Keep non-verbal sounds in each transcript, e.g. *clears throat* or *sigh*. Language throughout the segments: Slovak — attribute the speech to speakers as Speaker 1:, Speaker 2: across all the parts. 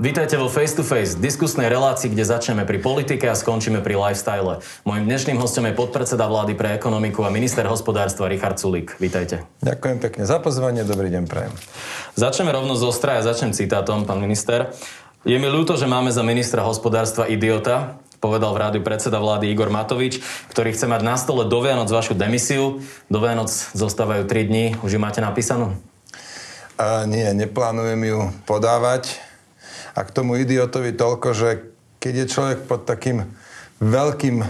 Speaker 1: Vítajte vo Face to Face, diskusnej relácii, kde začneme pri politike a skončíme pri lifestyle. Mojím dnešným hostom je podpredseda vlády pre ekonomiku a minister hospodárstva Richard Sulík. Vítajte.
Speaker 2: Ďakujem pekne za pozvanie, dobrý deň prajem.
Speaker 1: Začneme rovno z ostra a začnem citátom, pán minister. Je mi ľúto, že máme za ministra hospodárstva idiota, povedal v rádiu predseda vlády Igor Matovič, ktorý chce mať na stole do Vianoc vašu demisiu. Do Vianoc zostávajú 3 dní, už ju máte napísanú?
Speaker 2: A nie, neplánujem ju podávať a k tomu idiotovi toľko, že keď je človek pod takým veľkým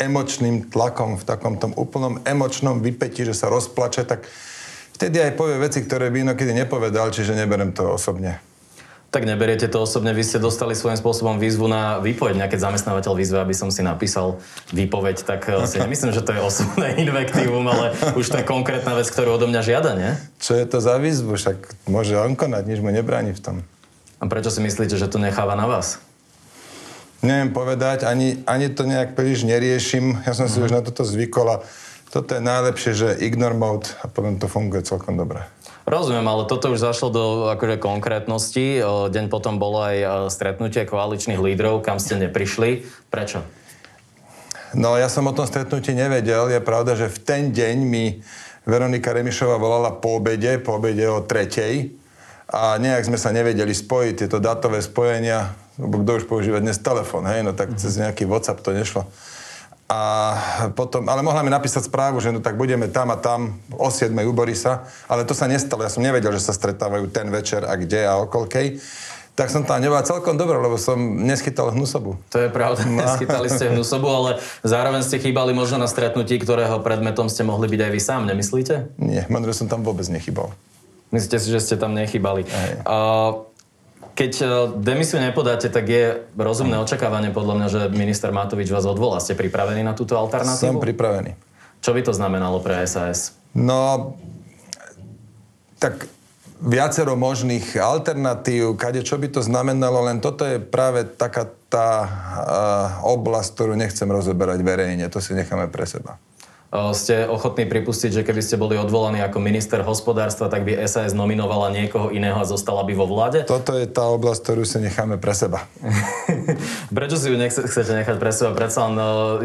Speaker 2: emočným tlakom, v takom tom úplnom emočnom vypetí, že sa rozplače, tak vtedy aj povie veci, ktoré by inokedy nepovedal, čiže neberem to osobne.
Speaker 1: Tak neberiete to osobne, vy ste dostali svojím spôsobom výzvu na výpoveď. Nejaký zamestnávateľ výzve, aby som si napísal výpoveď, tak eh, si nemyslím, že to je osobné *laughs* invektívum, ale už to je konkrétna vec, ktorú odo mňa žiada, nie?
Speaker 2: Čo je to za výzvu? Však môže on konať, nič mu nebráni v tom.
Speaker 1: A prečo si myslíte, že to necháva na vás?
Speaker 2: Neviem povedať, ani, ani to nejak príliš neriešim. Ja som si mm. už na toto zvykol a toto je najlepšie, že ignore mode a potom to funguje celkom dobre.
Speaker 1: Rozumiem, ale toto už zašlo do akože, konkrétnosti. Deň potom bolo aj stretnutie koaličných lídrov, kam ste neprišli. Prečo?
Speaker 2: No, ja som o tom stretnutí nevedel. Je pravda, že v ten deň mi Veronika Remišová volala po obede, po obede o tretej a nejak sme sa nevedeli spojiť, tieto dátové spojenia, lebo kto už používa dnes telefón, hej, no tak cez nejaký WhatsApp to nešlo. A potom, ale mohla mi napísať správu, že no tak budeme tam a tam o 7. u Borisa, ale to sa nestalo. Ja som nevedel, že sa stretávajú ten večer a kde a okolkej. Tak som tam nebol celkom dobre, lebo som neschytal hnusobu.
Speaker 1: To je pravda, no. neschytali ste hnusobu, ale zároveň ste chýbali možno na stretnutí, ktorého predmetom ste mohli byť aj vy sám, nemyslíte?
Speaker 2: Nie, možno som tam vôbec nechybal.
Speaker 1: Myslíte si, že ste tam nechybali. Keď e, demisiu nepodáte, tak je rozumné očakávanie podľa mňa, že minister Matovič vás odvolá. Ste pripravení na túto alternatívu?
Speaker 2: Som pripravený.
Speaker 1: Čo by to znamenalo pre SAS?
Speaker 2: No, tak viacero možných alternatív, kade čo by to znamenalo, len toto je práve taká tá uh, oblasť, ktorú nechcem rozoberať verejne, to si necháme pre seba.
Speaker 1: Ste ochotní pripustiť, že keby ste boli odvolaní ako minister hospodárstva, tak by SAS nominovala niekoho iného a zostala by vo vláde?
Speaker 2: Toto je tá oblasť, ktorú si necháme pre seba. *laughs*
Speaker 1: Prečo si ju chcete nechať pre seba? Predsa len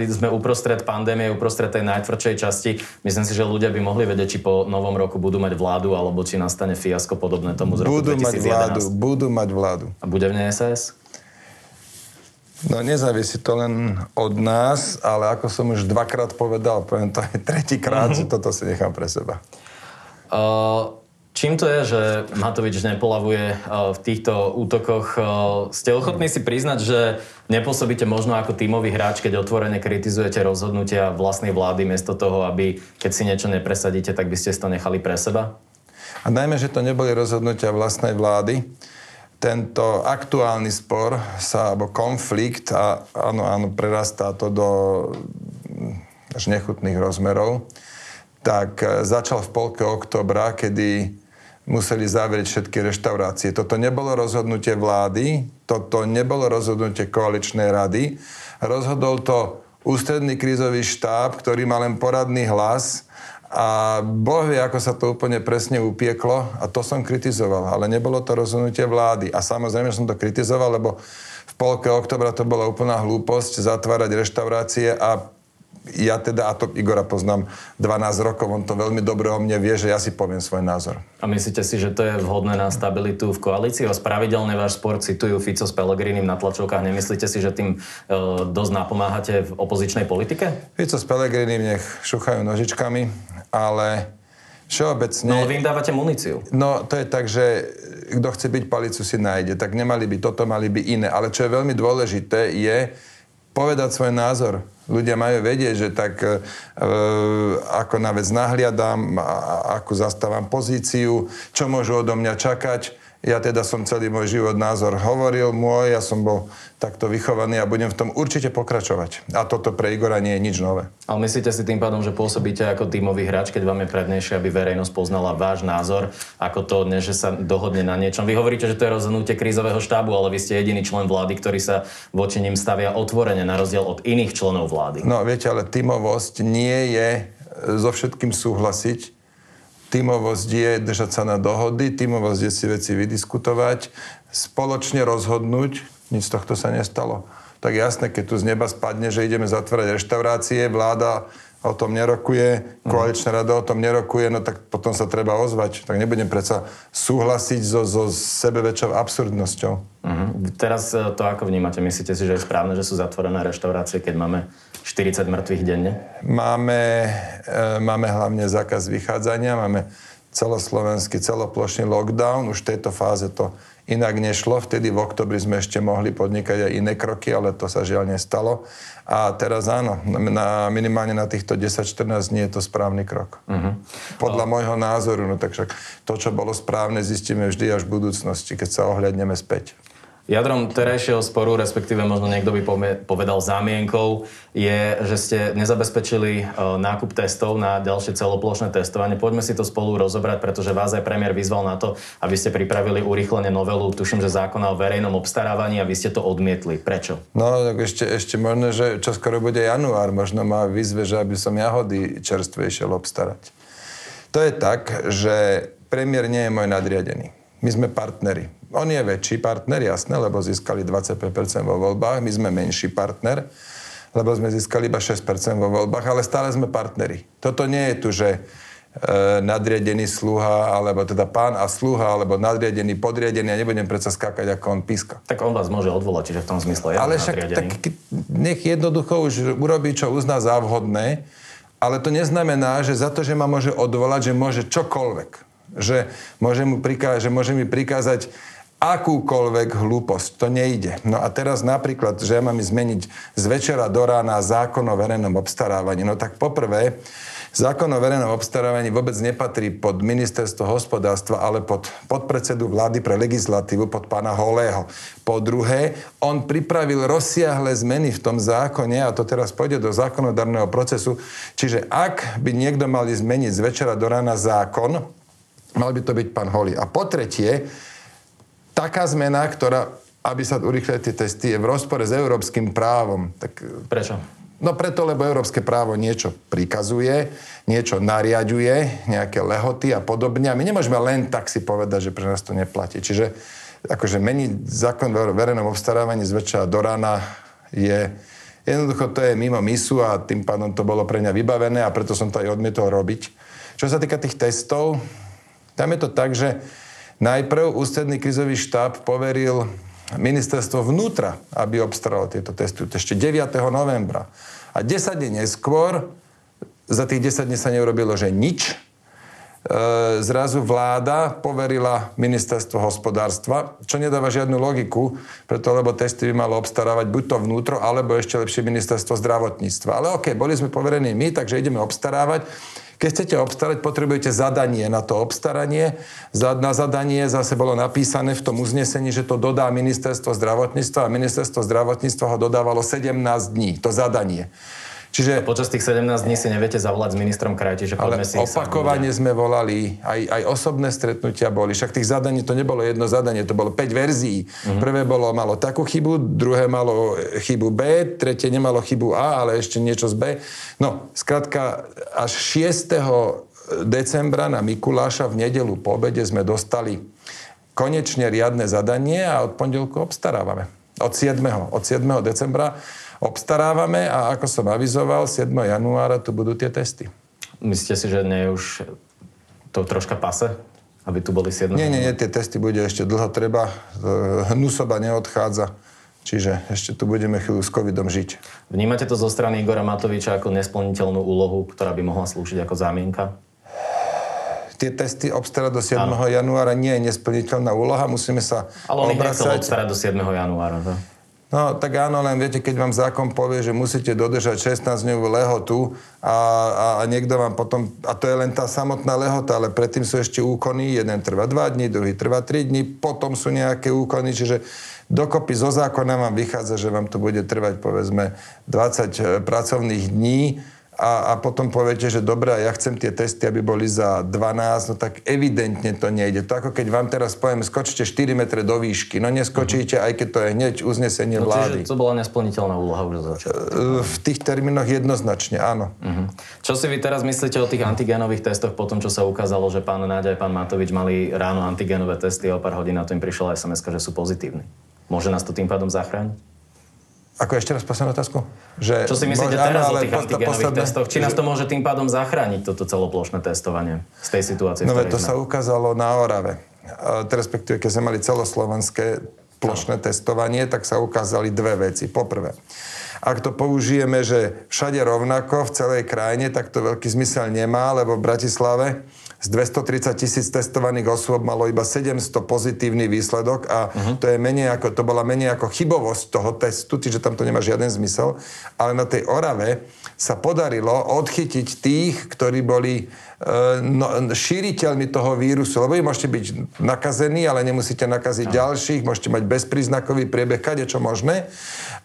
Speaker 1: sme uprostred pandémie, uprostred tej najtvrdšej časti. Myslím si, že ľudia by mohli vedieť, či po novom roku budú mať vládu, alebo či nastane fiasko podobné tomu z roku budú 2011.
Speaker 2: Mať vládu, budú mať vládu.
Speaker 1: A bude v nej SAS?
Speaker 2: No nezávisí to len od nás, ale ako som už dvakrát povedal, poviem to aj tretíkrát, uh-huh. že toto si nechám pre seba.
Speaker 1: Uh, čím to je, že Matovič nepolavuje uh, v týchto útokoch? Uh, ste ochotní si priznať, že nepôsobíte možno ako tímový hráč, keď otvorene kritizujete rozhodnutia vlastnej vlády, miesto toho, aby keď si niečo nepresadíte, tak by ste si to nechali pre seba?
Speaker 2: A najmä, že to neboli rozhodnutia vlastnej vlády, tento aktuálny spor sa, alebo konflikt, a áno, áno, prerastá to do až nechutných rozmerov, tak e, začal v polke oktobra, kedy museli zavrieť všetky reštaurácie. Toto nebolo rozhodnutie vlády, toto nebolo rozhodnutie koaličnej rady. Rozhodol to ústredný krízový štáb, ktorý má len poradný hlas a Boh vie, ako sa to úplne presne upieklo a to som kritizoval, ale nebolo to rozhodnutie vlády. A samozrejme som to kritizoval, lebo v polke oktobra to bola úplná hlúposť zatvárať reštaurácie a ja teda, a to Igora poznám 12 rokov, on to veľmi dobre o mne vie, že ja si poviem svoj názor.
Speaker 1: A myslíte si, že to je vhodné na stabilitu v koalícii? Spravidelne váš sport citujú Fico s Pelegrinim na tlačovkách. Nemyslíte si, že tým e, dosť napomáhate v opozičnej politike?
Speaker 2: Fico s Pelegrinim nech šuchajú nožičkami, ale všeobecne...
Speaker 1: No ale vy im dávate muníciu.
Speaker 2: No to je tak, že kto chce byť palicu si nájde, tak nemali by toto, mali by iné. Ale čo je veľmi dôležité je povedať svoj názor Ľudia majú vedieť, že tak e, ako na vec nahliadam, a, ako zastávam pozíciu, čo môžu odo mňa čakať. Ja teda som celý môj život názor hovoril môj, ja som bol takto vychovaný a budem v tom určite pokračovať. A toto pre Igora nie je nič nové.
Speaker 1: Ale myslíte si tým pádom, že pôsobíte ako tímový hráč, keď vám je prednejšie, aby verejnosť poznala váš názor, ako to, ne, že sa dohodne na niečom. Vy hovoríte, že to je rozhodnutie krízového štábu, ale vy ste jediný člen vlády, ktorý sa voči ním stavia otvorene, na rozdiel od iných členov vlády.
Speaker 2: No viete, ale tímovosť nie je so všetkým súhlasiť Tímovosť je držať sa na dohody, tímovosť je si veci vydiskutovať, spoločne rozhodnúť, nič z tohto sa nestalo. Tak jasné, keď tu z neba spadne, že ideme zatvárať reštaurácie, vláda o tom nerokuje, koaličná rada o tom nerokuje, no tak potom sa treba ozvať. Tak nebudem predsa súhlasiť so, so sebeväčšou absurdnosťou.
Speaker 1: Uh-huh. Teraz e, to ako vnímate? Myslíte si, že je správne, že sú zatvorené reštaurácie, keď máme 40 mŕtvych denne?
Speaker 2: Máme, e, máme hlavne zákaz vychádzania, máme celoslovenský, celoplošný lockdown. Už v tejto fáze to inak nešlo. Vtedy v oktobri sme ešte mohli podnikať aj iné kroky, ale to sa žiaľ nestalo. A teraz áno, na, minimálne na týchto 10-14 dní je to správny krok. Uh-huh. Podľa môjho názoru, no tak však to, čo bolo správne, zistíme vždy až v budúcnosti, keď sa ohľadneme späť.
Speaker 1: Jadrom terajšieho sporu, respektíve možno niekto by povedal zámienkou, je, že ste nezabezpečili e, nákup testov na ďalšie celoplošné testovanie. Poďme si to spolu rozobrať, pretože vás aj premiér vyzval na to, aby ste pripravili urýchlene novelu, tuším, že zákona o verejnom obstarávaní a vy ste to odmietli. Prečo?
Speaker 2: No, tak ešte, ešte možno, že čo skoro bude január, možno má vyzve, že aby som jahody čerstvejšie obstarať. To je tak, že premiér nie je môj nadriadený. My sme partneri. On je väčší partner, jasné, lebo získali 25% vo voľbách, my sme menší partner, lebo sme získali iba 6% vo voľbách, ale stále sme partneri. Toto nie je tu, že e, nadriadený sluha, alebo teda pán a sluha, alebo nadriadený, podriadený. Ja nebudem predsa skákať, ako on píska.
Speaker 1: Tak on vás môže odvolať, čiže v tom zmysle ja
Speaker 2: Ale však tak, nech jednoducho už urobí, čo uzná za vhodné, ale to neznamená, že za to, že ma môže odvolať, že môže čokoľvek. Že môže, mu prikázať, že môže mi prikázať akúkoľvek hlúposť. To nejde. No a teraz napríklad, že ja mám zmeniť z večera do rána zákon o verejnom obstarávaní. No tak poprvé, Zákon o verejnom obstarávaní vôbec nepatrí pod ministerstvo hospodárstva, ale pod podpredsedu vlády pre legislatívu, pod pána Holého. Po druhé, on pripravil rozsiahle zmeny v tom zákone a to teraz pôjde do zákonodárneho procesu. Čiže ak by niekto mali zmeniť z večera do rána zákon, mal by to byť pán Holý. A po tretie, taká zmena, ktorá, aby sa urýchlili tie testy, je v rozpore s európskym právom. Tak,
Speaker 1: Prečo?
Speaker 2: No preto, lebo európske právo niečo prikazuje, niečo nariaduje, nejaké lehoty a podobne. A my nemôžeme len tak si povedať, že pre nás to neplatí. Čiže akože meniť zákon o verejnom obstarávaní z večera do rána je... Jednoducho to je mimo misu a tým pádom to bolo pre mňa vybavené a preto som to aj odmietol robiť. Čo sa týka tých testov, tam je to tak, že Najprv ústredný krizový štáb poveril ministerstvo vnútra, aby obstaralo tieto testy. Ešte 9. novembra. A 10 dní neskôr, za tých 10 dní sa neurobilo, že nič. E, zrazu vláda poverila ministerstvo hospodárstva, čo nedáva žiadnu logiku, preto lebo testy by malo obstarávať buď to vnútro, alebo ešte lepšie ministerstvo zdravotníctva. Ale OK, boli sme poverení my, takže ideme obstarávať. Keď chcete obstarať, potrebujete zadanie na to obstaranie. Na zadanie zase bolo napísané v tom uznesení, že to dodá ministerstvo zdravotníctva a ministerstvo zdravotníctva ho dodávalo 17 dní, to zadanie.
Speaker 1: Čiže... A počas tých 17 dní si neviete zavolať s ministrom Krajti, že poďme
Speaker 2: si opakovane sme volali, aj, aj osobné stretnutia boli. Však tých zadaní to nebolo jedno zadanie, to bolo 5 verzií. Mm-hmm. Prvé bolo, malo takú chybu, druhé malo chybu B, tretie nemalo chybu A, ale ešte niečo z B. No, skrátka, až 6. decembra na Mikuláša v nedelu po obede sme dostali konečne riadne zadanie a od pondelku obstarávame. Od 7. Od 7. decembra obstarávame a ako som avizoval, 7. januára tu budú tie testy.
Speaker 1: Myslíte si, že nie je už to troška pase? Aby tu boli 7.
Speaker 2: Nie, nie, nie, tie testy bude ešte dlho treba. Hnusoba neodchádza. Čiže ešte tu budeme chvíľu s covidom žiť.
Speaker 1: Vnímate to zo strany Igora Matoviča ako nesplniteľnú úlohu, ktorá by mohla slúžiť ako zámienka?
Speaker 2: tie testy obstarať do 7. Ano. januára nie je nesplniteľná úloha, musíme sa
Speaker 1: Ale on obracať... do 7. januára. Že?
Speaker 2: No tak áno, len viete, keď vám zákon povie, že musíte dodržať 16-dňovú lehotu a, a, a niekto vám potom, a to je len tá samotná lehota, ale predtým sú ešte úkony, jeden trvá 2 dní, druhý trvá 3 dní, potom sú nejaké úkony, čiže dokopy zo zákona vám vychádza, že vám to bude trvať povedzme 20 e, pracovných dní, a, a potom poviete, že dobre, ja chcem tie testy, aby boli za 12, no tak evidentne to nejde. To ako keď vám teraz poviem, skočte 4 metre do výšky. No neskočíte, aj keď to je hneď uznesenie no, vlády.
Speaker 1: to bola nesplniteľná úloha už za začiatku.
Speaker 2: V tých termínoch jednoznačne, áno.
Speaker 1: Uh-huh. Čo si vy teraz myslíte o tých antigénových testoch po tom, čo sa ukázalo, že pán Náďa aj pán Matovič mali ráno antigénové testy a o pár hodín na to im prišla sms že sú pozitívni? Môže nás to tým pádom zachrániť?
Speaker 2: Ako ešte raz poslednú otázku?
Speaker 1: Že Čo si myslíte môže, teraz áno, o tých antigenových posledné, testoch? Či nás to môže tým pádom zachrániť, toto celoplošné testovanie z tej situácie?
Speaker 2: No to sme? sa ukázalo na Orave. respektíve, keď sme mali celoslovenské plošné no. testovanie, tak sa ukázali dve veci. Poprvé, ak to použijeme, že všade rovnako v celej krajine, tak to veľký zmysel nemá, lebo v Bratislave z 230 tisíc testovaných osôb malo iba 700 pozitívny výsledok a uh-huh. to je menej ako, to bola menej ako chybovosť toho testu, čiže tam to nemá žiaden zmysel. Ale na tej Orave sa podarilo odchytiť tých, ktorí boli e, no, šíriteľmi toho vírusu, lebo vy môžete byť nakazení, ale nemusíte nakaziť uh-huh. ďalších, môžete mať bezpríznakový priebeh, kade čo možné,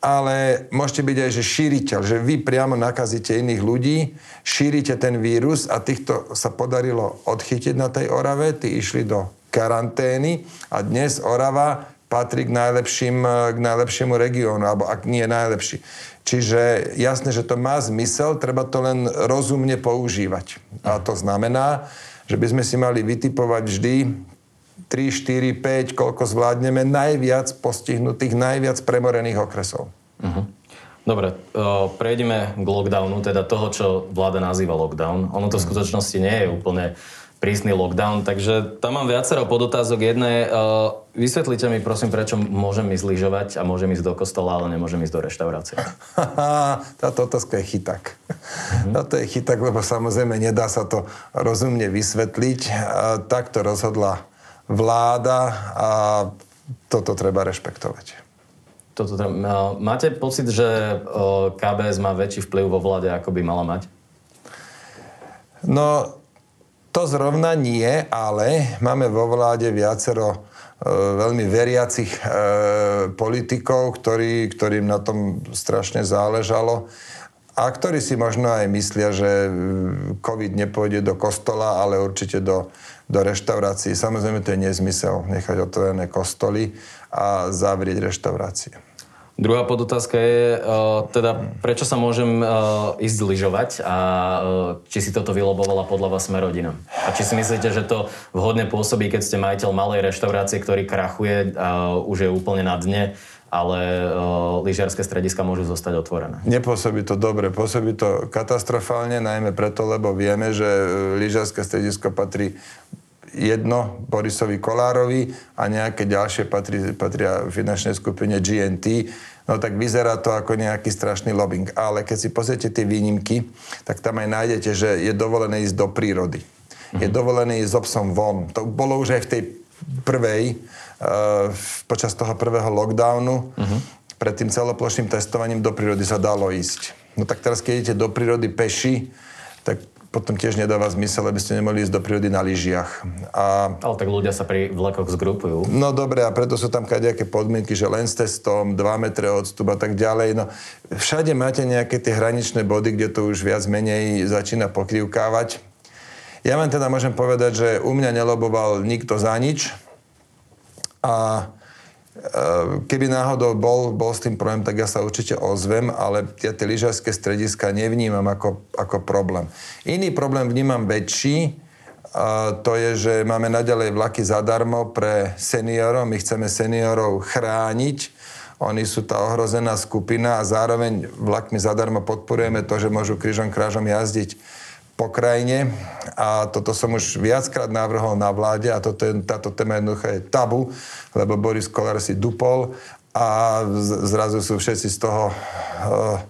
Speaker 2: ale môžete byť aj že šíriteľ, že vy priamo nakazíte iných ľudí, šírite ten vírus a týchto sa podarilo odchytiť na tej Orave, tí išli do karantény a dnes Orava patrí k, najlepším, k najlepšiemu regiónu, alebo ak nie najlepší. Čiže jasné, že to má zmysel, treba to len rozumne používať. A to znamená, že by sme si mali vytipovať vždy 3, 4, 5, koľko zvládneme najviac postihnutých, najviac premorených okresov. Uh-huh.
Speaker 1: Dobre, prejdeme k lockdownu, teda toho, čo vláda nazýva lockdown. Ono to v skutočnosti nie je úplne prísny lockdown, takže tam mám viacero podotázok. Jedné, vysvetlite mi prosím, prečo môžem ísť lyžovať a môžem ísť do kostola, ale nemôžem ísť do reštaurácie. *laughs*
Speaker 2: Táto otázka je chytak. Mm-hmm. Táto je chytak, lebo samozrejme nedá sa to rozumne vysvetliť. Takto rozhodla vláda a toto treba rešpektovať.
Speaker 1: Toto teda, máte pocit, že KBS má väčší vplyv vo vláde, ako by mala mať?
Speaker 2: No, to zrovna nie, ale máme vo vláde viacero e, veľmi veriacich e, politikov, ktorí, ktorým na tom strašne záležalo a ktorí si možno aj myslia, že COVID nepôjde do kostola, ale určite do, do reštaurácií. Samozrejme, to je nezmysel nechať otvorené kostoly a zavrieť reštaurácie.
Speaker 1: Druhá podotázka je, uh, teda prečo sa môžem uh, ísť lyžovať a uh, či si toto vylobovala podľa vás sme rodina? A či si myslíte, že to vhodne pôsobí, keď ste majiteľ malej reštaurácie, ktorý krachuje už je úplne na dne, ale uh, lyžiarske strediska môžu zostať otvorené.
Speaker 2: Nepôsobí to dobre, pôsobí to katastrofálne, najmä preto, lebo vieme, že lyžiarske stredisko patrí jedno Borisovi Kolárovi a nejaké ďalšie patrí, patria finančnej skupine GNT no tak vyzerá to ako nejaký strašný lobbying. Ale keď si pozriete tie výnimky, tak tam aj nájdete, že je dovolené ísť do prírody. Mm-hmm. Je mhm. dovolené ísť s obsom von. To bolo už aj v tej prvej, počas toho prvého lockdownu. Mm-hmm. Pred tým celoplošným testovaním do prírody sa dalo ísť. No tak teraz, keď idete do prírody peši, tak potom tiež nedáva zmysel, aby ste nemohli ísť do prírody na lyžiach.
Speaker 1: A... Ale tak ľudia sa pri vlekoch zgrupujú.
Speaker 2: No dobre, a preto sú tam kadejaké podmienky, že len s testom, 2 metre odstup a tak ďalej. No, všade máte nejaké tie hraničné body, kde to už viac menej začína pokrivkávať. Ja vám teda môžem povedať, že u mňa neloboval nikto za nič. A Ehm, keby náhodou bol, bol s tým problém, tak ja sa určite ozvem, ale ja tie lyžiarské strediska nevnímam ako, ako problém. Iný problém vnímam väčší, a to je, že máme naďalej vlaky zadarmo pre seniorov. My chceme seniorov chrániť. Oni sú tá ohrozená skupina a zároveň vlakmi zadarmo podporujeme to, že môžu križom krážom jazdiť po krajine. A toto som už viackrát navrhol na vláde a toto je, táto téma jednoducho je tabu, lebo Boris Kolár si dupol a zrazu sú všetci z toho uh,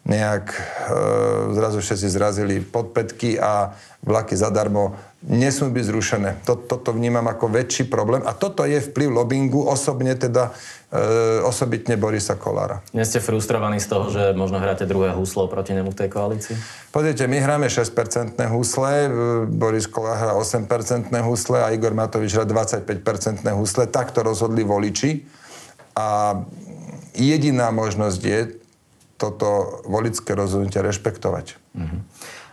Speaker 2: nejak e, zrazu všetci zrazili podpätky a vlaky zadarmo nesmú byť zrušené. Toto vnímam ako väčší problém a toto je vplyv lobbingu, osobne teda e, osobitne Borisa Kolára.
Speaker 1: Nie ste frustrovaní z toho, že možno hráte druhé huslo proti nemu v tej koalícii?
Speaker 2: Pozrite, my hráme 6% husle, Boris Kolár hrá 8% husle a Igor Matovič hrá 25% husle. Takto rozhodli voliči a jediná možnosť je toto volické rozhodnutie rešpektovať. Mm-hmm.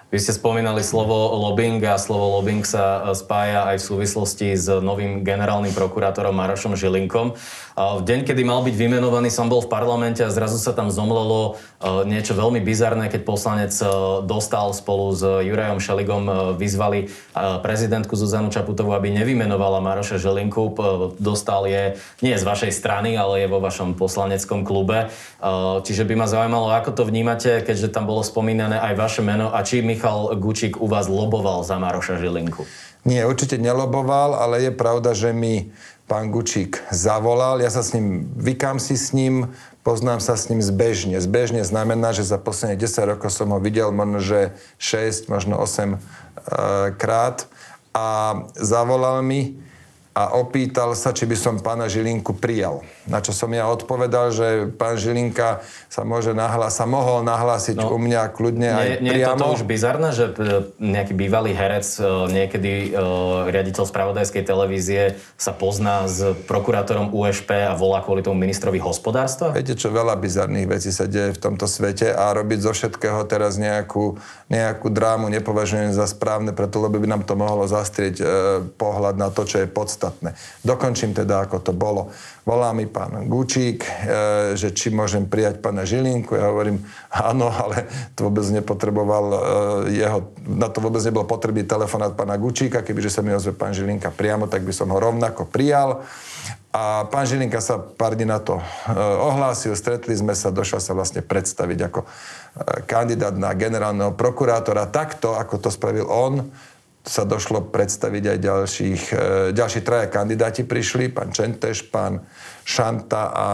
Speaker 1: Vy ste spomínali slovo lobbying a slovo lobbying sa e, spája aj v súvislosti s novým generálnym prokurátorom Marošom Žilinkom. V deň, kedy mal byť vymenovaný, som bol v parlamente a zrazu sa tam zomlelo e, niečo veľmi bizarné, keď poslanec e, dostal spolu s Jurajom Šeligom, vyzvali prezidentku Zuzanu Čaputovú, aby nevymenovala Maroša Žilinku. Dostal je nie z vašej strany, ale je vo vašom poslaneckom klube. Čiže by ma zaujímalo, ako to vnímate, keďže tam bolo spomínané aj vaše meno a či my Michal Gučík u vás loboval za Maroša Žilinku?
Speaker 2: Nie, určite neloboval, ale je pravda, že mi pán Gučík zavolal. Ja sa s ním, vykám si s ním, poznám sa s ním zbežne. Zbežne znamená, že za posledné 10 rokov som ho videl možno, že 6, možno 8 e, krát. A zavolal mi, a opýtal sa, či by som pána Žilinku prijal. Na čo som ja odpovedal, že pán Žilinka sa môže nahla, sa mohol nahlásiť no, u mňa kľudne nie, aj
Speaker 1: nie
Speaker 2: priamo. Nie
Speaker 1: je toto už bizarné, že e, nejaký bývalý herec, e, niekedy uh, riaditeľ spravodajskej televízie sa pozná s prokurátorom USP a volá kvôli tomu ministrovi hospodárstva?
Speaker 2: Viete čo, veľa bizarných vecí sa deje v tomto svete a robiť zo všetkého teraz nejakú, nejakú drámu nepovažujem za správne, preto lebo by nám to mohlo zastrieť uh, pohľad na to, čo je podstatné. Dokončím teda, ako to bolo. Volá mi pán Gučík, e, že či môžem prijať pána Žilinku. Ja hovorím, áno, ale to vôbec nepotreboval e, jeho, na to vôbec nebol potrebný telefonát pána Gučíka. Kebyže sa mi ozve pán Žilinka priamo, tak by som ho rovnako prijal. A pán Žilinka sa pár dní na to e, ohlásil, stretli sme sa, došla sa vlastne predstaviť ako kandidát na generálneho prokurátora. Takto, ako to spravil on, sa došlo predstaviť aj ďalších, e, ďalší traja kandidáti prišli, pán Čenteš, pán Šanta a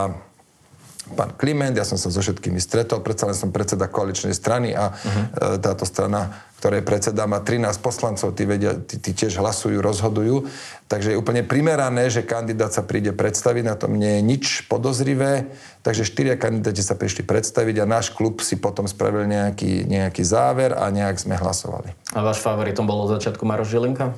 Speaker 2: pán Kliment, ja som sa so všetkými stretol, predsa len som predseda koaličnej strany a uh-huh. táto strana, ktorej predseda má 13 poslancov, tí, vedia, tí, tí tiež hlasujú, rozhodujú. Takže je úplne primerané, že kandidát sa príde predstaviť, na tom nie je nič podozrivé. Takže štyria kandidáti sa prišli predstaviť a náš klub si potom spravil nejaký, nejaký záver a nejak sme hlasovali.
Speaker 1: A váš favoritom bol od začiatku Maroš Žilinka?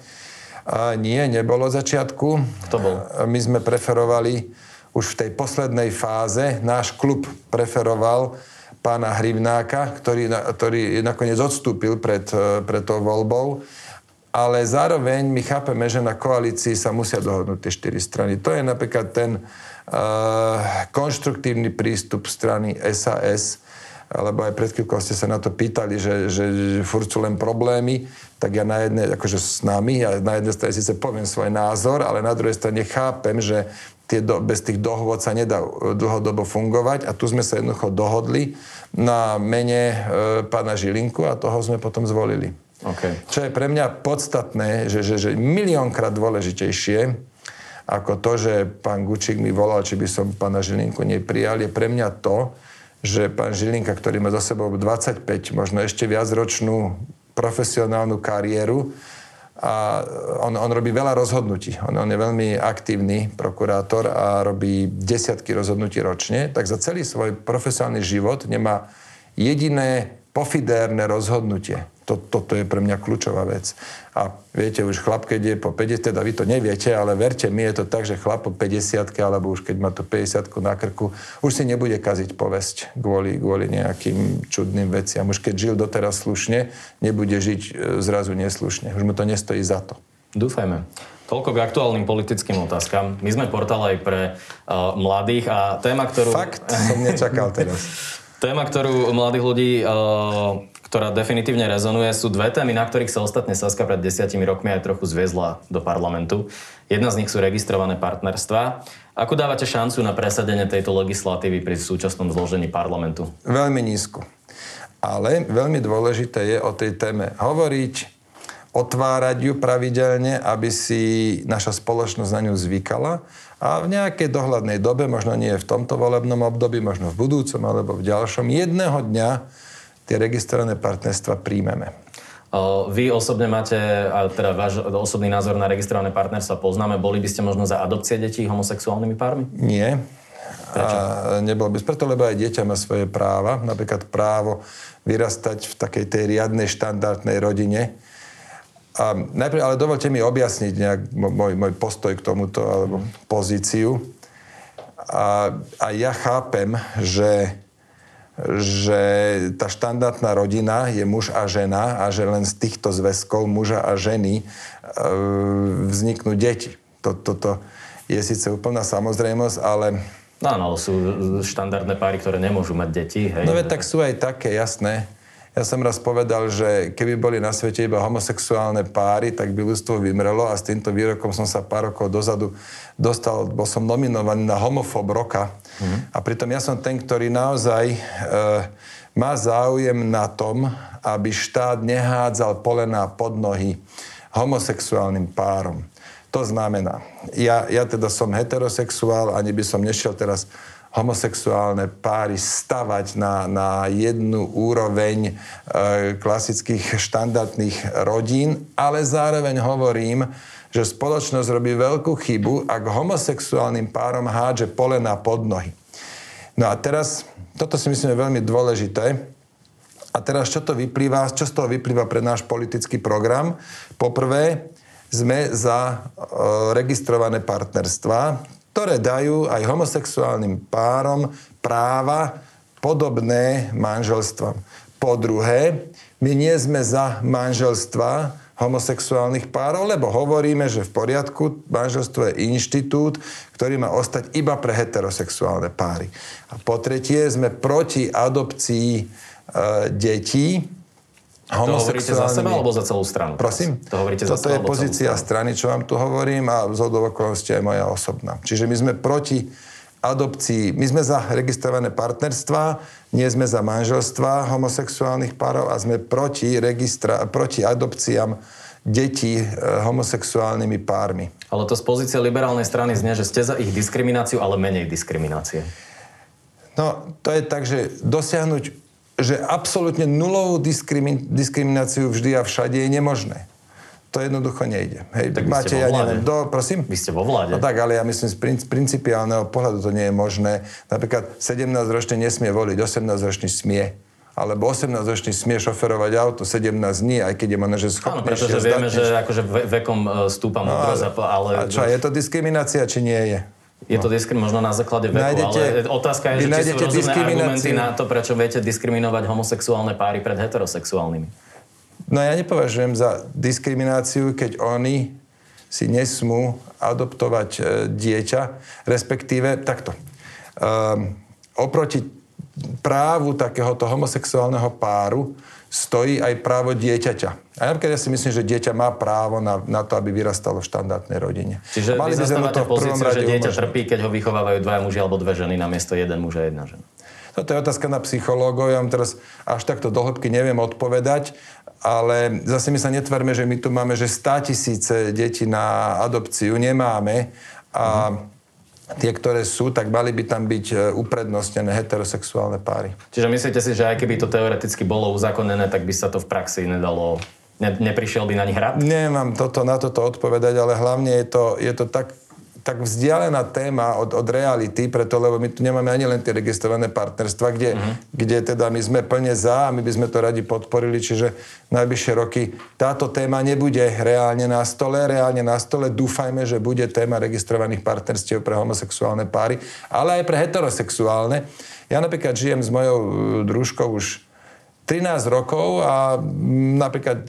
Speaker 2: A nie, nebolo začiatku.
Speaker 1: Kto bol?
Speaker 2: My sme preferovali už v tej poslednej fáze náš klub preferoval pána Hrivnáka, ktorý, ktorý nakoniec odstúpil pred, e, pred tou voľbou. Ale zároveň my chápeme, že na koalícii sa musia dohodnúť tie štyri strany. To je napríklad ten uh, konštruktívny prístup strany SAS, alebo aj pred chvíľkou ste sa na to pýtali, že, že, že furt sú len problémy, tak ja na jednej, akože s nami, ja na jednej strane síce poviem svoj názor, ale na druhej strane chápem, že tie do, bez tých dohôd sa nedá e, dlhodobo fungovať a tu sme sa jednoducho dohodli na mene e, pána Žilinku a toho sme potom zvolili.
Speaker 1: Okay.
Speaker 2: Čo je pre mňa podstatné, že, že, že miliónkrát dôležitejšie ako to, že pán Gučík mi volal, či by som pána Žilinku neprijal, je pre mňa to, že pán Žilinka, ktorý má za sebou 25, možno ešte viacročnú profesionálnu kariéru, a on, on robí veľa rozhodnutí. On, on je veľmi aktívny prokurátor a robí desiatky rozhodnutí ročne, tak za celý svoj profesionálny život nemá jediné pofidérne rozhodnutie. To, toto je pre mňa kľúčová vec. A viete, už chlap, keď je po 50, teda vy to neviete, ale verte mi, je to tak, že chlap po 50 alebo už keď má to 50 na krku, už si nebude kaziť povesť kvôli, kvôli nejakým čudným veciam. Už keď žil doteraz slušne, nebude žiť e, zrazu neslušne. Už mu to nestojí za to.
Speaker 1: Dúfajme. Toľko k aktuálnym politickým otázkam. My sme portál aj pre uh, mladých a téma, ktorú...
Speaker 2: Fakt? Som nečakal teraz. *laughs*
Speaker 1: téma, ktorú mladých ľudí uh, ktorá definitívne rezonuje, sú dve témy, na ktorých sa ostatne Saska pred desiatimi rokmi aj trochu zviezla do parlamentu. Jedna z nich sú registrované partnerstva. Ako dávate šancu na presadenie tejto legislatívy pri súčasnom zložení parlamentu?
Speaker 2: Veľmi nízko. Ale veľmi dôležité je o tej téme hovoriť, otvárať ju pravidelne, aby si naša spoločnosť na ňu zvykala a v nejakej dohľadnej dobe, možno nie v tomto volebnom období, možno v budúcom alebo v ďalšom, jedného dňa tie registrované partnerstva príjmeme.
Speaker 1: Vy osobne máte, teda váš osobný názor na registrované partnerstva poznáme, boli by ste možno za adopcie detí homosexuálnymi pármi?
Speaker 2: Nie. Prečo? A nebol by preto, lebo aj dieťa má svoje práva. Napríklad právo vyrastať v takej tej riadnej štandardnej rodine. A najprv, ale dovolte mi objasniť nejak môj, môj postoj k tomuto, alebo pozíciu. A, a ja chápem, že že tá štandardná rodina je muž a žena a že len z týchto zväzkov muža a ženy e, vzniknú deti. Toto je síce úplná samozrejmosť, ale...
Speaker 1: No áno, sú štandardné páry, ktoré nemôžu mať deti. Hej.
Speaker 2: No veď tak sú aj také, jasné. Ja som raz povedal, že keby boli na svete iba homosexuálne páry, tak by ľudstvo vymrelo a s týmto výrokom som sa pár rokov dozadu dostal, bol som nominovaný na homofob roka. Mm-hmm. A pritom ja som ten, ktorý naozaj e, má záujem na tom, aby štát nehádzal polená pod nohy homosexuálnym párom. To znamená, ja, ja teda som heterosexuál, ani by som nešiel teraz homosexuálne páry stavať na, na jednu úroveň e, klasických štandardných rodín, ale zároveň hovorím, že spoločnosť robí veľkú chybu, ak homosexuálnym párom hádže polena pod nohy. No a teraz, toto si myslím je veľmi dôležité. A teraz, čo to vyplýva, čo z toho vyplýva pre náš politický program? Poprvé, sme za e, registrované partnerstva, ktoré dajú aj homosexuálnym párom práva podobné manželstvám. Po druhé, my nie sme za manželstva homosexuálnych párov, lebo hovoríme, že v poriadku manželstvo je inštitút, ktorý má ostať iba pre heterosexuálne páry. A po tretie, sme proti adopcii e, detí,
Speaker 1: to hovoríte za seba alebo za celú stranu?
Speaker 2: Prosím?
Speaker 1: To hovoríte
Speaker 2: Toto
Speaker 1: za
Speaker 2: je pozícia strany, čo vám tu hovorím a z okolností aj moja osobná. Čiže my sme proti adopcii, my sme za registrované partnerstva, nie sme za manželstva homosexuálnych párov a sme proti, registra, proti adopciám detí e, homosexuálnymi pármi.
Speaker 1: Ale to z pozície liberálnej strany znie, že ste za ich diskrimináciu, ale menej diskriminácie.
Speaker 2: No, to je tak, že dosiahnuť že absolútne nulovú diskrimi- diskrimináciu vždy a všade je nemožné. To jednoducho nejde.
Speaker 1: Hej, tak máte, ja neviem,
Speaker 2: do, prosím?
Speaker 1: Vy ste vo vláde.
Speaker 2: No tak, ale ja myslím, z princ- principiálneho pohľadu to nie je možné. Napríklad 17-ročný nesmie voliť, 18-ročný smie alebo 18-ročný smie šoferovať auto, 17 dní, aj keď je manažer schopný.
Speaker 1: Áno, pretože vieme, že akože vekom e, stúpa no, ale, ale...
Speaker 2: A čo, je to diskriminácia, či nie je?
Speaker 1: Je to diskrim možno na základe veku, nájdete, ale otázka je, že či sú rozumné argumenty na to, prečo viete diskriminovať homosexuálne páry pred heterosexuálnymi.
Speaker 2: No ja nepovažujem za diskrimináciu, keď oni si nesmú adoptovať e, dieťa, respektíve takto. Um, oproti právu takéhoto homosexuálneho páru stojí aj právo dieťaťa. A napríklad ja si myslím, že dieťa má právo na, na to, aby vyrastalo v štandardnej rodine.
Speaker 1: Čiže mali by sme to v rade že dieťa umožniť. trpí, keď ho vychovávajú dvaja muži alebo dve ženy namiesto jeden muž a jedna žena.
Speaker 2: Toto je otázka na psychológov, ja vám teraz až takto do hĺbky neviem odpovedať, ale zase my sa netvarme, že my tu máme, že 100 tisíce detí na adopciu nemáme a mm tie, ktoré sú, tak mali by tam byť e, uprednostnené heterosexuálne páry.
Speaker 1: Čiže myslíte si, že aj keby to teoreticky bolo uzákonené, tak by sa to v praxi nedalo Ne, neprišiel by na nich hrad?
Speaker 2: Nemám toto, na toto odpovedať, ale hlavne je to, je to tak tak vzdialená téma od, od reality, preto lebo my tu nemáme ani len tie registrované partnerstva, kde, uh-huh. kde teda my sme plne za a my by sme to radi podporili, čiže najbližšie roky táto téma nebude reálne na stole. Reálne na stole dúfajme, že bude téma registrovaných partnerstiev pre homosexuálne páry, ale aj pre heterosexuálne. Ja napríklad žijem s mojou družkou už 13 rokov a napríklad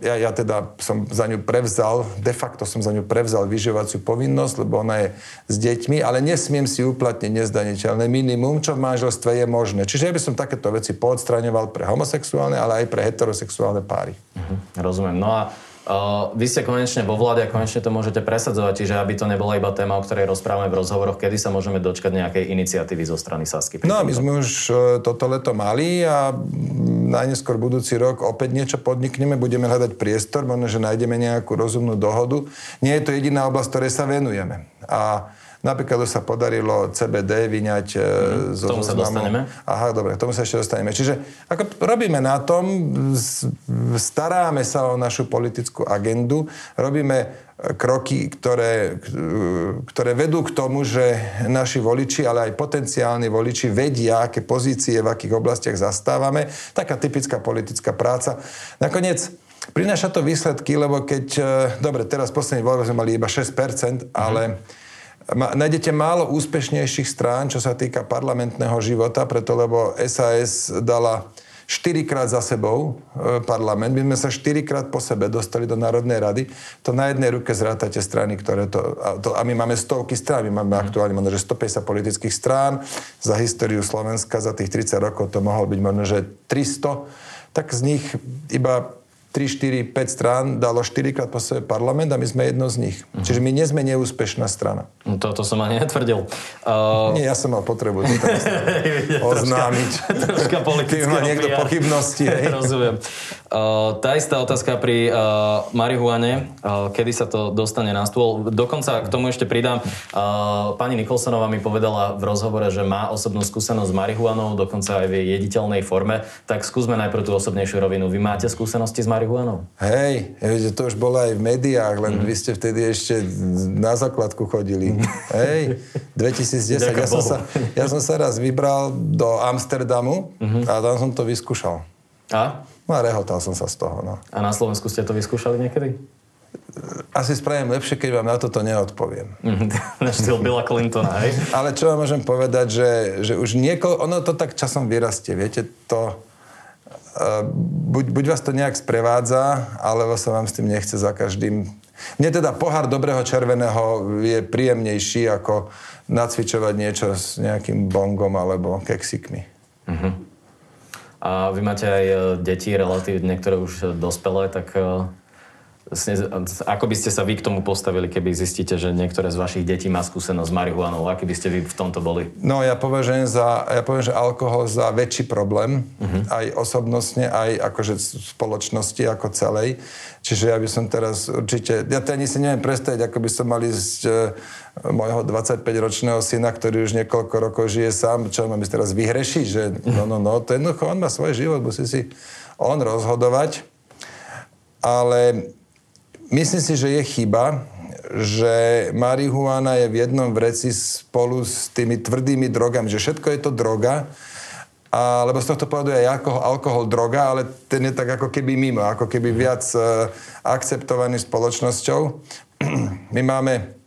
Speaker 2: ja, ja teda som za ňu prevzal, de facto som za ňu prevzal vyživovaciu povinnosť, lebo ona je s deťmi, ale nesmiem si uplatniť nezdaniteľné minimum, čo v manželstve je možné. Čiže ja by som takéto veci poodstraňoval pre homosexuálne, ale aj pre heterosexuálne páry.
Speaker 1: Mhm, rozumiem. No a Uh, vy ste konečne vo vláde a konečne to môžete presadzovať, čiže aby to nebola iba téma, o ktorej rozprávame v rozhovoroch, kedy sa môžeme dočkať nejakej iniciatívy zo strany Sasky.
Speaker 2: No my sme už uh, toto leto mali a najneskôr budúci rok opäť niečo podnikneme, budeme hľadať priestor, možno, že nájdeme nejakú rozumnú dohodu. Nie je to jediná oblasť, ktorej sa venujeme. A Napríklad už sa podarilo CBD vyňať mm, zo
Speaker 1: tomu sa dostaneme.
Speaker 2: Aha, dobre, k tomu sa ešte dostaneme. Čiže ako robíme na tom, staráme sa o našu politickú agendu, robíme e, kroky, ktoré, ktoré vedú k tomu, že naši voliči, ale aj potenciálni voliči vedia, aké pozície v akých oblastiach zastávame. Taká typická politická práca. Nakoniec prináša to výsledky, lebo keď, e, dobre, teraz v posledných voľbách sme mali iba 6%, ale mm nájdete málo úspešnejších strán, čo sa týka parlamentného života, preto lebo SAS dala štyrikrát za sebou e, parlament. My sme sa štyrikrát po sebe dostali do Národnej rady. To na jednej ruke zrátate strany, ktoré to... A, to, a my máme stovky strán, my máme mm. aktuálne možno, že 150 politických strán. Za históriu Slovenska za tých 30 rokov to mohol byť možno, že 300. Tak z nich iba 3, 4, 5 strán dalo 4 krát po sebe parlament a my sme jedno z nich. Uh-huh. Čiže my nie sme neúspešná strana.
Speaker 1: No to, to som ani netvrdil.
Speaker 2: Uh... *laughs* Nie, ja som mal potrebu *laughs* to oznámiť.
Speaker 1: Troška politického
Speaker 2: má niekto pochybnosti.
Speaker 1: Rozumiem. Uh, tá istá otázka pri uh, marihuane, uh, kedy sa to dostane na stôl. Dokonca k tomu ešte pridám. Uh, pani Nikolsonová mi povedala v rozhovore, že má osobnú skúsenosť s marihuanou, dokonca aj v jediteľnej forme. Tak skúsme najprv tú osobnejšiu rovinu. Vy máte skúsenosti s marihuanou?
Speaker 2: Hej, to už bolo aj v médiách, len mm. vy ste vtedy ešte na základku chodili. Hej, 2010. Ja som, sa, ja som sa raz vybral do Amsterdamu mm-hmm. a tam som to vyskúšal.
Speaker 1: A?
Speaker 2: No a rehotal som sa z toho. No.
Speaker 1: A na Slovensku ste to vyskúšali niekedy?
Speaker 2: Asi spravím lepšie, keď vám na toto neodpoviem. *laughs*
Speaker 1: Na štýl Billa Clintona, hej? *laughs*
Speaker 2: Ale čo vám môžem povedať, že, že už niekoľko... Ono to tak časom vyrastie, viete, to buď, buď vás to nejak sprevádza, alebo sa vám s tým nechce za každým. Mne teda pohár dobrého červeného je príjemnejší ako nacvičovať niečo s nejakým bongom alebo keksikmi. Uh-huh.
Speaker 1: A vy máte aj e, deti, relatívne, niektoré už dospelé, tak e, ako by ste sa vy k tomu postavili, keby zistíte, že niektoré z vašich detí má skúsenosť s marihuanou? Aký by ste vy v tomto boli?
Speaker 2: No ja považujem, za, ja že alkohol za väčší problém, uh-huh. aj osobnostne, aj akože spoločnosti ako celej. Čiže ja by som teraz určite, ja to ani si neviem predstaviť, ako by som mal ísť môjho 25-ročného syna, ktorý už niekoľko rokov žije sám, čo mám teraz vyhrešiť, že no, no, no, to jednoducho, on má svoj život, musí si on rozhodovať. Ale Myslím si, že je chyba, že marihuana je v jednom vreci spolu s tými tvrdými drogami, že všetko je to droga, a, lebo z tohto pohľadu je alkohol, alkohol droga, ale ten je tak ako keby mimo, ako keby viac uh, akceptovaný spoločnosťou. *clears throat* My máme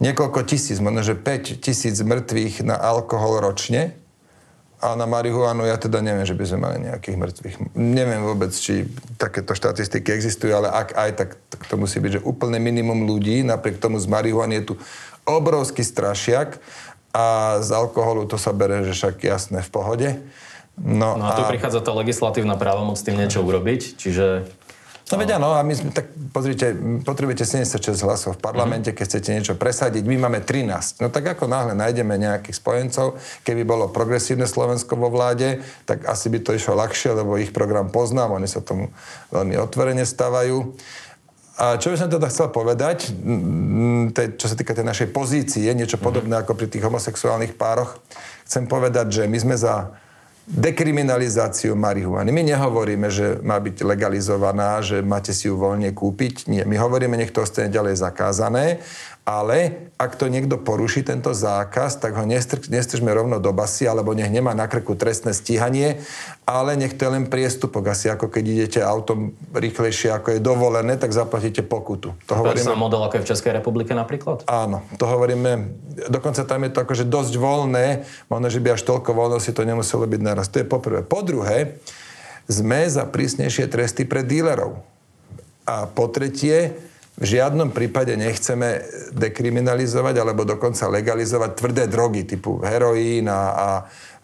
Speaker 2: niekoľko tisíc, možno že 5 tisíc mŕtvych na alkohol ročne, a na marihuanu ja teda neviem, že by sme mali nejakých mŕtvych. Neviem vôbec, či takéto štatistiky existujú, ale ak aj, tak, tak to musí byť, že úplne minimum ľudí, napriek tomu z marihuany je tu obrovský strašiak a z alkoholu to sa bere, že však jasné v pohode.
Speaker 1: No, no a tu a... prichádza tá legislatívna právomoc s tým niečo urobiť, čiže
Speaker 2: No veď áno, a my sme, tak pozrite, potrebujete 76 hlasov v parlamente, keď chcete niečo presadiť, my máme 13. No tak ako náhle nájdeme nejakých spojencov, keby bolo progresívne Slovensko vo vláde, tak asi by to išlo ľahšie, lebo ich program poznám, oni sa tomu veľmi otvorene stavajú. A čo by som teda chcel povedať, čo sa týka tej našej pozície, niečo podobné ako pri tých homosexuálnych pároch, chcem povedať, že my sme za dekriminalizáciu marihuany. My nehovoríme, že má byť legalizovaná, že máte si ju voľne kúpiť. Nie. My hovoríme, nech to ostane ďalej zakázané ale ak to niekto poruší tento zákaz, tak ho nestržme rovno do basy, alebo nech nemá na krku trestné stíhanie, ale nech to je len priestupok. Asi ako keď idete autom rýchlejšie, ako je dovolené, tak zaplatíte pokutu.
Speaker 1: To hovoríme... sa model, ako je v Českej republike napríklad?
Speaker 2: Áno, to hovoríme, dokonca tam je to akože dosť voľné, možno, že by až toľko voľnosti to nemuselo byť naraz. To je poprvé. Po druhé, sme za prísnejšie tresty pre dílerov. A po tretie, v žiadnom prípade nechceme dekriminalizovať alebo dokonca legalizovať tvrdé drogy typu heroín a, a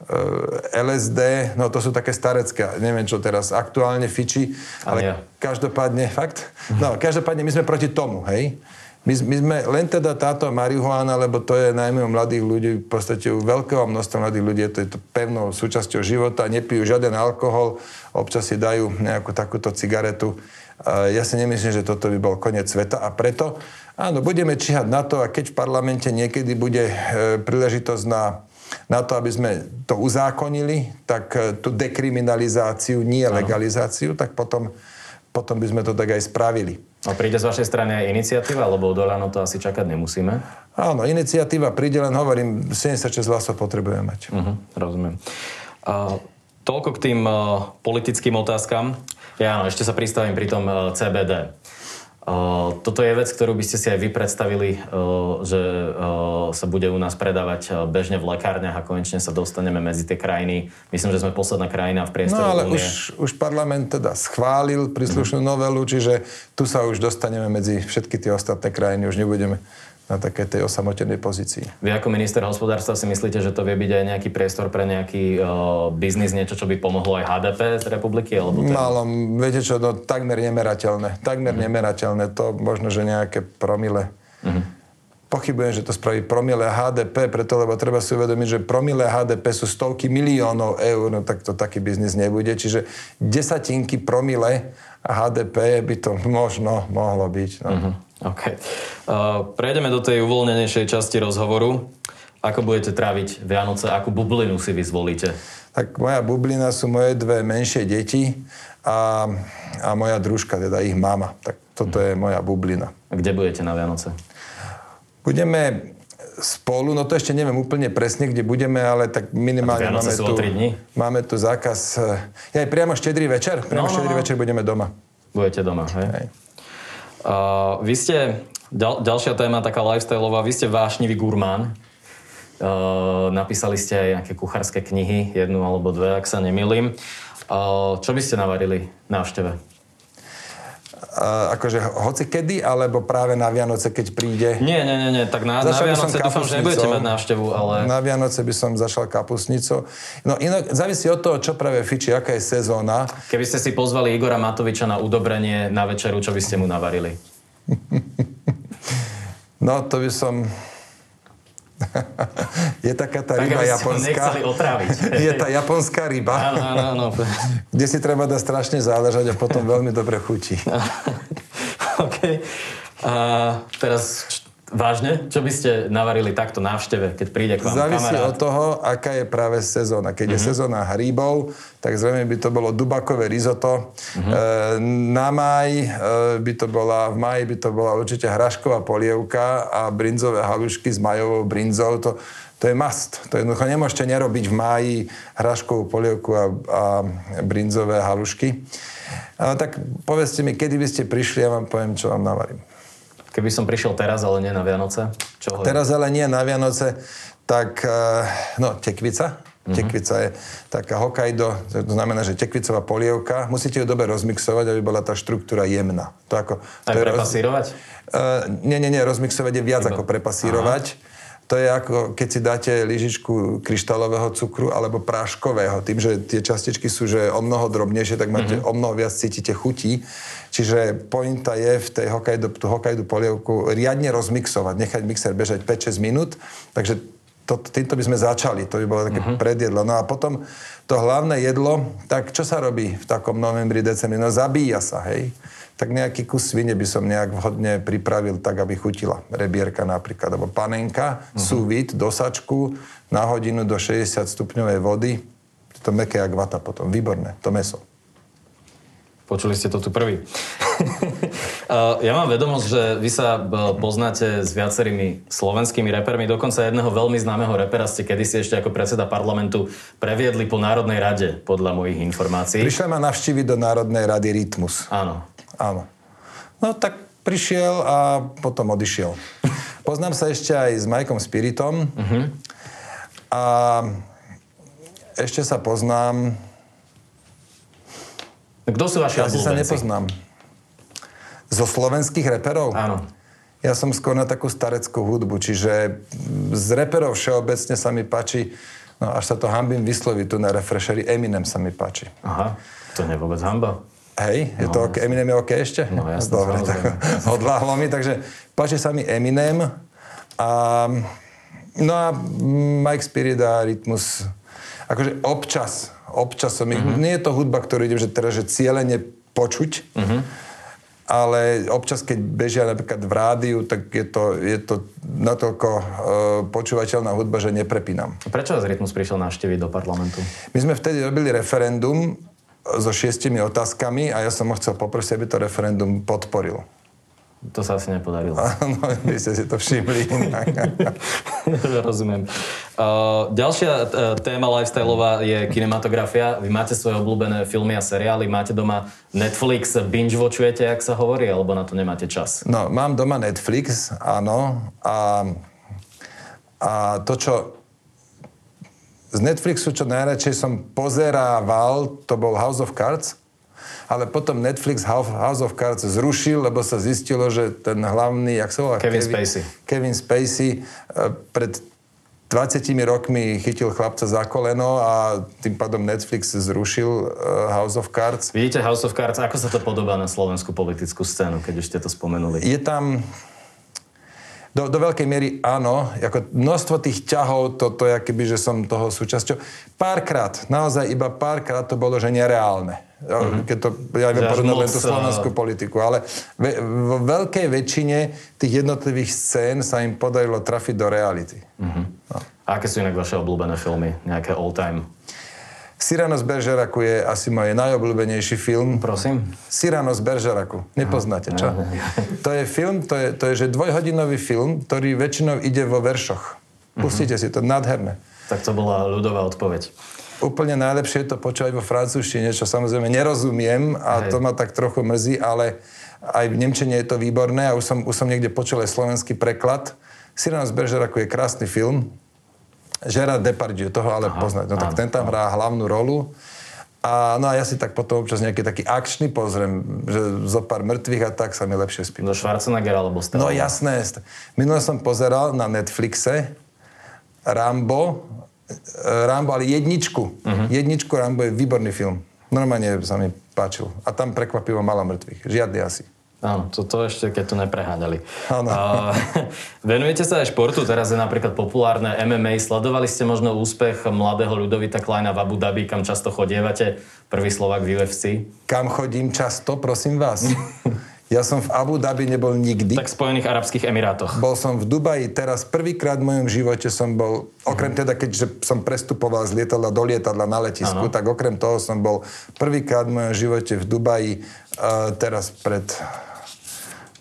Speaker 2: e, LSD, no to sú také starecké, neviem čo teraz aktuálne fiči, ale každopádne, fakt? No, každopádne my sme proti tomu, hej? My, my sme len teda táto marihuana, lebo to je najmä u mladých ľudí, v podstate u veľkého množstva mladých ľudí, to je to pevnou súčasťou života, nepijú žiaden alkohol, občas si dajú nejakú takúto cigaretu. Ja si nemyslím, že toto by bol koniec sveta a preto, áno, budeme číhať na to a keď v parlamente niekedy bude e, príležitosť na na to, aby sme to uzákonili, tak e, tú dekriminalizáciu, nie legalizáciu, tak potom, potom by sme to tak aj spravili.
Speaker 1: A príde z vašej strany aj iniciatíva, lebo Lano to asi čakať nemusíme?
Speaker 2: Áno, iniciatíva príde, len hovorím, 76 hlasov potrebujeme mať.
Speaker 1: Uh-huh, rozumiem. Uh, toľko k tým uh, politickým otázkam. Ja ešte sa pristavím pri tom uh, CBD. Uh, toto je vec, ktorú by ste si aj vy predstavili, uh, že uh, sa bude u nás predávať bežne v lekárniach a konečne sa dostaneme medzi tie krajiny. Myslím, že sme posledná krajina v priestore
Speaker 2: No ale už, už parlament teda schválil príslušnú mm. novelu, čiže tu sa už dostaneme medzi všetky tie ostatné krajiny, už nebudeme na takej tej osamotenej pozícii.
Speaker 1: Vy ako minister hospodárstva si myslíte, že to vie byť aj nejaký priestor pre nejaký uh, biznis, niečo, čo by pomohlo aj HDP z republiky? Alebo
Speaker 2: ten... Málo, viete čo, no, takmer nemerateľné. Takmer mm. nemerateľné. To možno, že nejaké promile. Mm-hmm. Pochybujem, že to spraví promile HDP, preto lebo treba si uvedomiť, že promile HDP sú stovky miliónov eur, no tak to taký biznis nebude. Čiže desatinky promile HDP by to možno mohlo byť. No. Mm-hmm.
Speaker 1: OK. Uh, prejdeme do tej uvoľnenejšej časti rozhovoru. Ako budete tráviť Vianoce? Akú bublinu si vy zvolíte?
Speaker 2: Tak moja bublina sú moje dve menšie deti a, a moja družka, teda ich mama. Tak toto je moja bublina.
Speaker 1: A kde budete na Vianoce?
Speaker 2: Budeme spolu, no to ešte neviem úplne presne, kde budeme, ale tak minimálne máme tu, máme tu zákaz. Ja aj priamo štedrý večer, priamo no, no, štedrý no. večer budeme doma.
Speaker 1: Budete doma, hej? hej. Uh, vy ste, ďal, ďalšia téma taká lifestyleová, vy ste vášnivý gurmán. Uh, napísali ste aj nejaké kuchárske knihy, jednu alebo dve, ak sa nemýlim. Uh, čo by ste navarili návšteve?
Speaker 2: Uh, akože hoci kedy, alebo práve na Vianoce, keď príde?
Speaker 1: Nie, nie, nie, nie. tak na, na Vianoce dúfam, že nebudete mať návštevu, ale...
Speaker 2: Na Vianoce by som zašal kapusnicou. No inak závisí od toho, čo práve fiči, aká je sezóna.
Speaker 1: Keby ste si pozvali Igora Matoviča na udobrenie na večeru, čo by ste mu navarili? *laughs*
Speaker 2: no, to by som... *laughs* je taká tá tak, ryba japonská. *laughs* je tá japonská ryba.
Speaker 1: Áno, áno, áno. *laughs*
Speaker 2: kde si treba dať strašne záležať a potom veľmi dobre chutí.
Speaker 1: OK. A teraz Vážne? Čo by ste navarili takto návšteve, keď príde k vám
Speaker 2: Závisí
Speaker 1: kamarát?
Speaker 2: od toho, aká je práve sezóna. Keď uh-huh. je mhm. sezóna hríbov, tak zrejme by to bolo dubakové risotto. Uh-huh. E, na maj e, by to bola, v maji by to bola určite hrašková polievka a brinzové halušky s majovou brinzou. To, to je must. To jednoducho nemôžete nerobiť v máji hraškovú polievku a, a brinzové halušky. A, tak povedzte mi, kedy by ste prišli, ja vám poviem, čo vám navarím.
Speaker 1: Keby som prišiel teraz, ale nie na Vianoce? Čo
Speaker 2: hovorím? Teraz, ale nie na Vianoce, tak eh, no, tekvica. Mm-hmm. Tekvica je taká Hokkaido, to znamená, že tekvicová polievka. Musíte ju dobre rozmixovať, aby bola tá štruktúra jemná.
Speaker 1: To ako, Aj to prepasírovať? Roz...
Speaker 2: Uh, nie, nie, nie, rozmixovať je viac Iba. ako prepasírovať. Aha. To je ako keď si dáte lyžičku kryštálového cukru alebo práškového. Tým, že tie častičky sú že o mnoho drobnejšie, tak máte mm-hmm. o mnoho viac cítite chutí. Čiže pointa je v tej Hokkaido, tú Hokkaido polievku riadne rozmixovať, nechať mixer bežať 5-6 minút. Takže to, týmto by sme začali, to by bolo také uh-huh. predjedlo. No a potom to hlavné jedlo, tak čo sa robí v takom novembri, decembri? No zabíja sa, hej tak nejaký kus svine by som nejak vhodne pripravil tak, aby chutila. Rebierka napríklad, alebo panenka, uh-huh. súvit, dosačku, na hodinu do 60 stupňovej vody. To meké jak vata potom. Výborné, to meso.
Speaker 1: Počuli ste to tu prvý. *laughs* ja mám vedomosť, že vy sa poznáte s viacerými slovenskými repermi. Dokonca jedného veľmi známeho repera ste kedysi ešte ako predseda parlamentu previedli po Národnej rade, podľa mojich informácií.
Speaker 2: Prišla ma navštíviť do Národnej rady Rytmus.
Speaker 1: Áno.
Speaker 2: Áno. No tak prišiel a potom odišiel. *laughs* Poznám sa ešte aj s Majkom Spiritom. Uh-huh. A ešte sa poznám...
Speaker 1: Kto sú vaši
Speaker 2: Asi sa nepoznám. Zo slovenských reperov?
Speaker 1: Áno.
Speaker 2: Ja som skôr na takú stareckú hudbu, čiže z reperov všeobecne sa mi páči, no až sa to hambím vysloviť tu na refreshery, Eminem sa mi páči.
Speaker 1: Aha, to nie je vôbec hamba.
Speaker 2: Hej, je no, to OK, Eminem je OK ešte?
Speaker 1: No jasne,
Speaker 2: Dobre, tak *laughs* odváhlo mi, takže páči sa mi Eminem a no a Mike Spirit a Rytmus akože občas, občas som mm-hmm. nie je to hudba, ktorú idem, že teraz, že cieľene počuť, mm-hmm. ale občas, keď bežia napríklad v rádiu, tak je to, je to natoľko uh, počúvateľná hudba, že neprepínam.
Speaker 1: Prečo vás Rytmus prišiel návšteviť do parlamentu?
Speaker 2: My sme vtedy robili referendum so šiestimi otázkami a ja som ho chcel poprosiť, aby to referendum podporil.
Speaker 1: To sa asi nepodarilo. *laughs*
Speaker 2: Áno, vy ste si to všimli. *laughs*
Speaker 1: Rozumiem. Uh, ďalšia uh, téma lifestyleová je kinematografia. Vy máte svoje obľúbené filmy a seriály, máte doma Netflix, binge-watchujete, ak sa hovorí, alebo na to nemáte čas?
Speaker 2: No, mám doma Netflix, áno. A, a to, čo z Netflixu, čo najradšej som pozerával, to bol House of Cards. Ale potom Netflix House of Cards zrušil, lebo sa zistilo, že ten hlavný, jak sa volá?
Speaker 1: Kevin, Kevin Spacey.
Speaker 2: Kevin Spacey eh, pred 20 rokmi chytil chlapca za koleno a tým pádom Netflix zrušil uh, House of Cards.
Speaker 1: Vidíte House of Cards, ako sa to podobá na slovenskú politickú scénu, keď už ste to spomenuli?
Speaker 2: Je tam do, do veľkej miery áno, ako množstvo tých ťahov, to, to je keby, že som toho súčasťou. Párkrát, naozaj iba párkrát to bolo, že nereálne. Mm-hmm. Keď to, ja viem porovnať len tú slovenskú politiku, ale ve, vo veľkej väčšine tých jednotlivých scén sa im podarilo trafiť do reality.
Speaker 1: Mm-hmm. No. A aké sú inak vaše obľúbené filmy? Nejaké all-time?
Speaker 2: Cyrano z Beržeraku je asi môj najobľúbenejší film.
Speaker 1: Prosím?
Speaker 2: Cyrano z Beržeraku. Nepoznáte, čo? To je film, to je, to je že dvojhodinový film, ktorý väčšinou ide vo veršoch. Pustite si to, nádherné.
Speaker 1: Tak to bola ľudová odpoveď.
Speaker 2: Úplne najlepšie je to počúvať vo francúzštine, čo samozrejme nerozumiem a Hej. to ma tak trochu mrzí, ale aj v Nemčine je to výborné a už som, už som niekde počul aj slovenský preklad. Cyrano z Beržeraku je krásny film, Gerard Depardieu, toho ale Aha, poznať. No tak ten tam hrá hlavnú rolu. A, no a ja si tak potom občas nejaký taký akčný pozriem, že zo pár mŕtvych a tak sa mi lepšie spí.
Speaker 1: Do Schwarzeneggera alebo Stallone?
Speaker 2: No jasné. Minule som pozeral na Netflixe Rambo, e, Rambo, ale jedničku. Uh-huh. Jedničku Rambo je výborný film. Normálne sa mi páčil. A tam prekvapivo malo mŕtvych. Žiadny asi.
Speaker 1: Áno, to, to ešte keď to nepreháňali. Áno. Uh, *laughs* venujete sa aj športu, teraz je napríklad populárne MMA. Sledovali ste možno úspech mladého Ľudovita Kleina v Abu Dhabi, kam často chodievate? Prvý Slovak v UFC.
Speaker 2: Kam chodím často, prosím vás? Ja som v Abu Dhabi nebol nikdy.
Speaker 1: Tak v Spojených Arabských Emirátoch.
Speaker 2: Bol som v Dubaji, teraz prvýkrát v mojom živote som bol, okrem teda, keďže som prestupoval z lietadla do lietadla na letisku, ano. tak okrem toho som bol prvýkrát v mojom živote v Dubaji, uh, teraz pred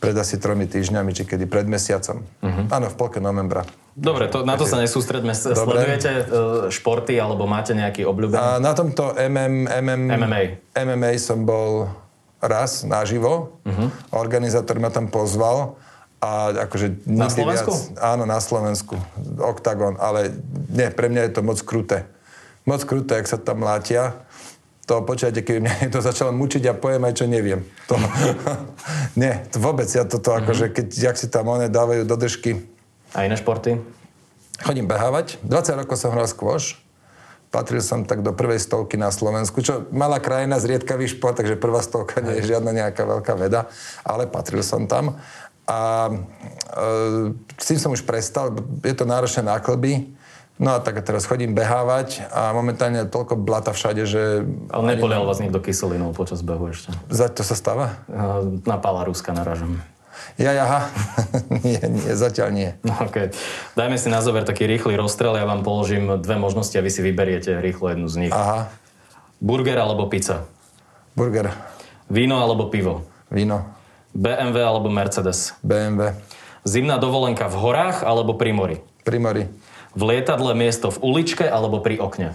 Speaker 2: pred asi tromi týždňami, či kedy pred mesiacom. Uh-huh. Áno, v polke novembra.
Speaker 1: Dobre, to, na to sa nesústredme. Sledujete uh, športy alebo máte nejaký obľúbený?
Speaker 2: A na tomto MM, MM,
Speaker 1: MMA.
Speaker 2: MMA som bol raz naživo. Uh-huh. Organizátor ma tam pozval. A akože
Speaker 1: na Slovensku?
Speaker 2: Viac, áno, na Slovensku. Octagon. Ale nie, pre mňa je to moc kruté. Moc kruté, ak sa tam látia to počujete, keby mňa to začalo mučiť a poviem aj, čo neviem. To, *laughs* nie, to vôbec, ja toto mm-hmm. akože, keď jak si tam one dávajú do držky.
Speaker 1: A iné športy?
Speaker 2: Chodím behávať. 20 rokov som hral skôš. Patril som tak do prvej stovky na Slovensku, čo malá krajina, zriedkavý šport, takže prvá stovka nie je žiadna nejaká veľká veda, ale patril som tam. A e, s tým som už prestal, je to náročné náklby, No a tak teraz chodím behávať a momentálne toľko blata všade, že...
Speaker 1: Ale nepolial vás niekto kyselinou počas behu ešte?
Speaker 2: Za to sa stáva?
Speaker 1: Na pála Ruska naražam.
Speaker 2: Ja, aha. *laughs* nie, nie, zatiaľ nie.
Speaker 1: OK. Dajme si na zover taký rýchly rozstrel, ja vám položím dve možnosti a vy si vyberiete rýchlo jednu z nich.
Speaker 2: Aha.
Speaker 1: Burger alebo pizza?
Speaker 2: Burger.
Speaker 1: Víno alebo pivo?
Speaker 2: Víno.
Speaker 1: BMW alebo Mercedes?
Speaker 2: BMW.
Speaker 1: Zimná dovolenka v horách alebo pri mori?
Speaker 2: Pri mori.
Speaker 1: V lietadle miesto v uličke alebo pri okne?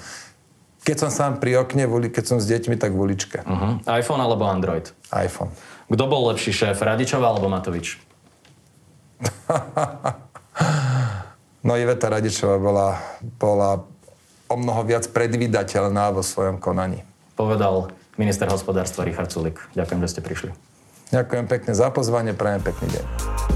Speaker 2: Keď som sám pri okne, keď som s deťmi, tak v uličke.
Speaker 1: Uh-huh. iPhone alebo Android?
Speaker 2: iPhone.
Speaker 1: Kto bol lepší šéf, Radičová alebo Matovič? *laughs*
Speaker 2: no Iveta Radičová bola, bola o mnoho viac predvídateľná vo svojom konaní.
Speaker 1: Povedal minister hospodárstva Richard Sulik. Ďakujem, že ste prišli.
Speaker 2: Ďakujem pekne za pozvanie, prajem pekný deň.